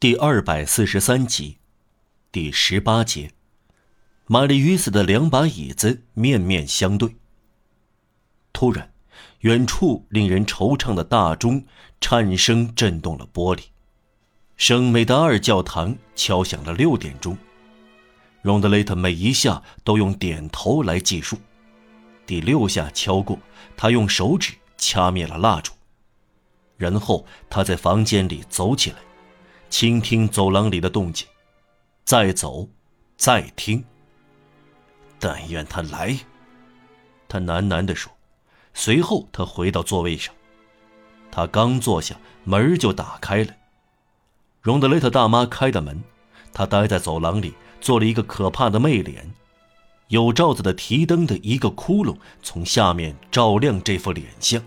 第二百四十三集，第十八节，玛丽与死的两把椅子面面相对。突然，远处令人惆怅的大钟颤声震动了玻璃。圣美达尔教堂敲响了六点钟。荣德雷特每一下都用点头来计数。第六下敲过，他用手指掐灭了蜡烛。然后他在房间里走起来。倾听走廊里的动静，再走，再听。但愿他来，他喃喃地说。随后，他回到座位上。他刚坐下，门就打开了。荣德雷特大妈开的门。他待在走廊里，做了一个可怕的媚脸。有罩子的提灯的一个窟窿，从下面照亮这副脸相。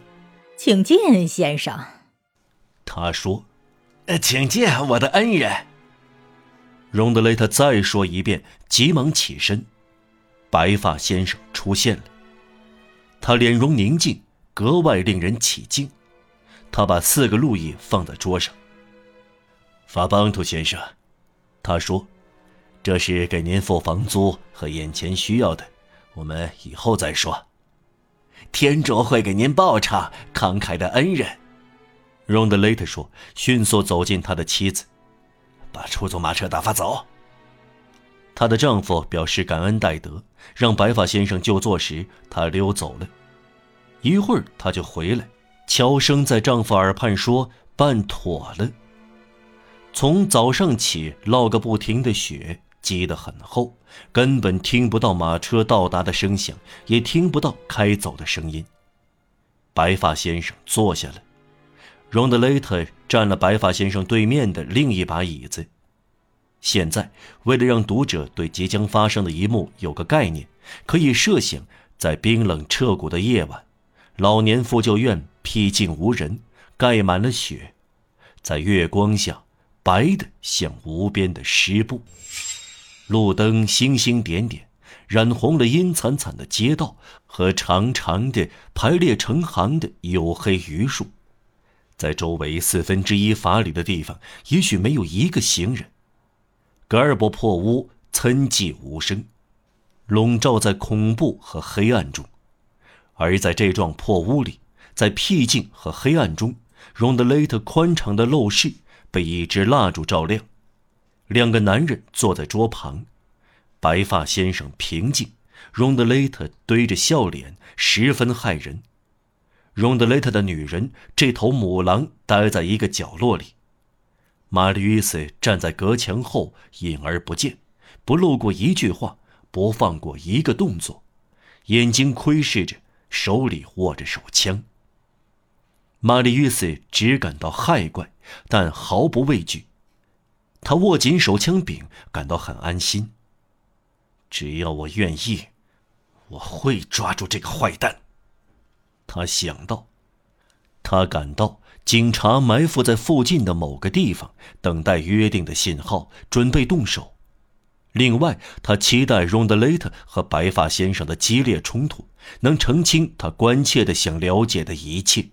请进，先生。他说。请见我的恩人。荣德雷特再说一遍，急忙起身。白发先生出现了，他脸容宁静，格外令人起敬。他把四个路易放在桌上。法邦图先生，他说：“这是给您付房租和眼前需要的，我们以后再说。天主会给您报偿，慷慨的恩人。”荣德雷特说：“迅速走进他的妻子，把出租马车打发走。”她的丈夫表示感恩戴德，让白发先生就坐时，他溜走了。一会儿他就回来，悄声在丈夫耳畔说：“办妥了。”从早上起落个不停的雪，积得很厚，根本听不到马车到达的声响，也听不到开走的声音。白发先生坐下了。荣德雷特占了白发先生对面的另一把椅子。现在，为了让读者对即将发生的一幕有个概念，可以设想，在冰冷彻骨的夜晚，老年妇救院僻静无人，盖满了雪，在月光下，白的像无边的湿布，路灯星星点点，染红了阴惨惨的街道和长长的排列成行的黝黑榆树。在周围四分之一法里的地方，也许没有一个行人。格尔伯破屋岑寂无声，笼罩在恐怖和黑暗中。而在这幢破屋里，在僻静和黑暗中，荣德雷特宽敞的陋室被一支蜡烛照亮。两个男人坐在桌旁，白发先生平静，荣德雷特堆着笑脸，十分骇人。荣德雷特的女人，这头母狼待在一个角落里。玛丽·斯站在隔墙后，隐而不见，不露过一句话，不放过一个动作，眼睛窥视着，手里握着手枪。玛丽·斯只感到害怪，但毫不畏惧。他握紧手枪柄，感到很安心。只要我愿意，我会抓住这个坏蛋。他想到，他感到警察埋伏在附近的某个地方，等待约定的信号，准备动手。另外，他期待荣德雷特和白发先生的激烈冲突，能澄清他关切的想了解的一切。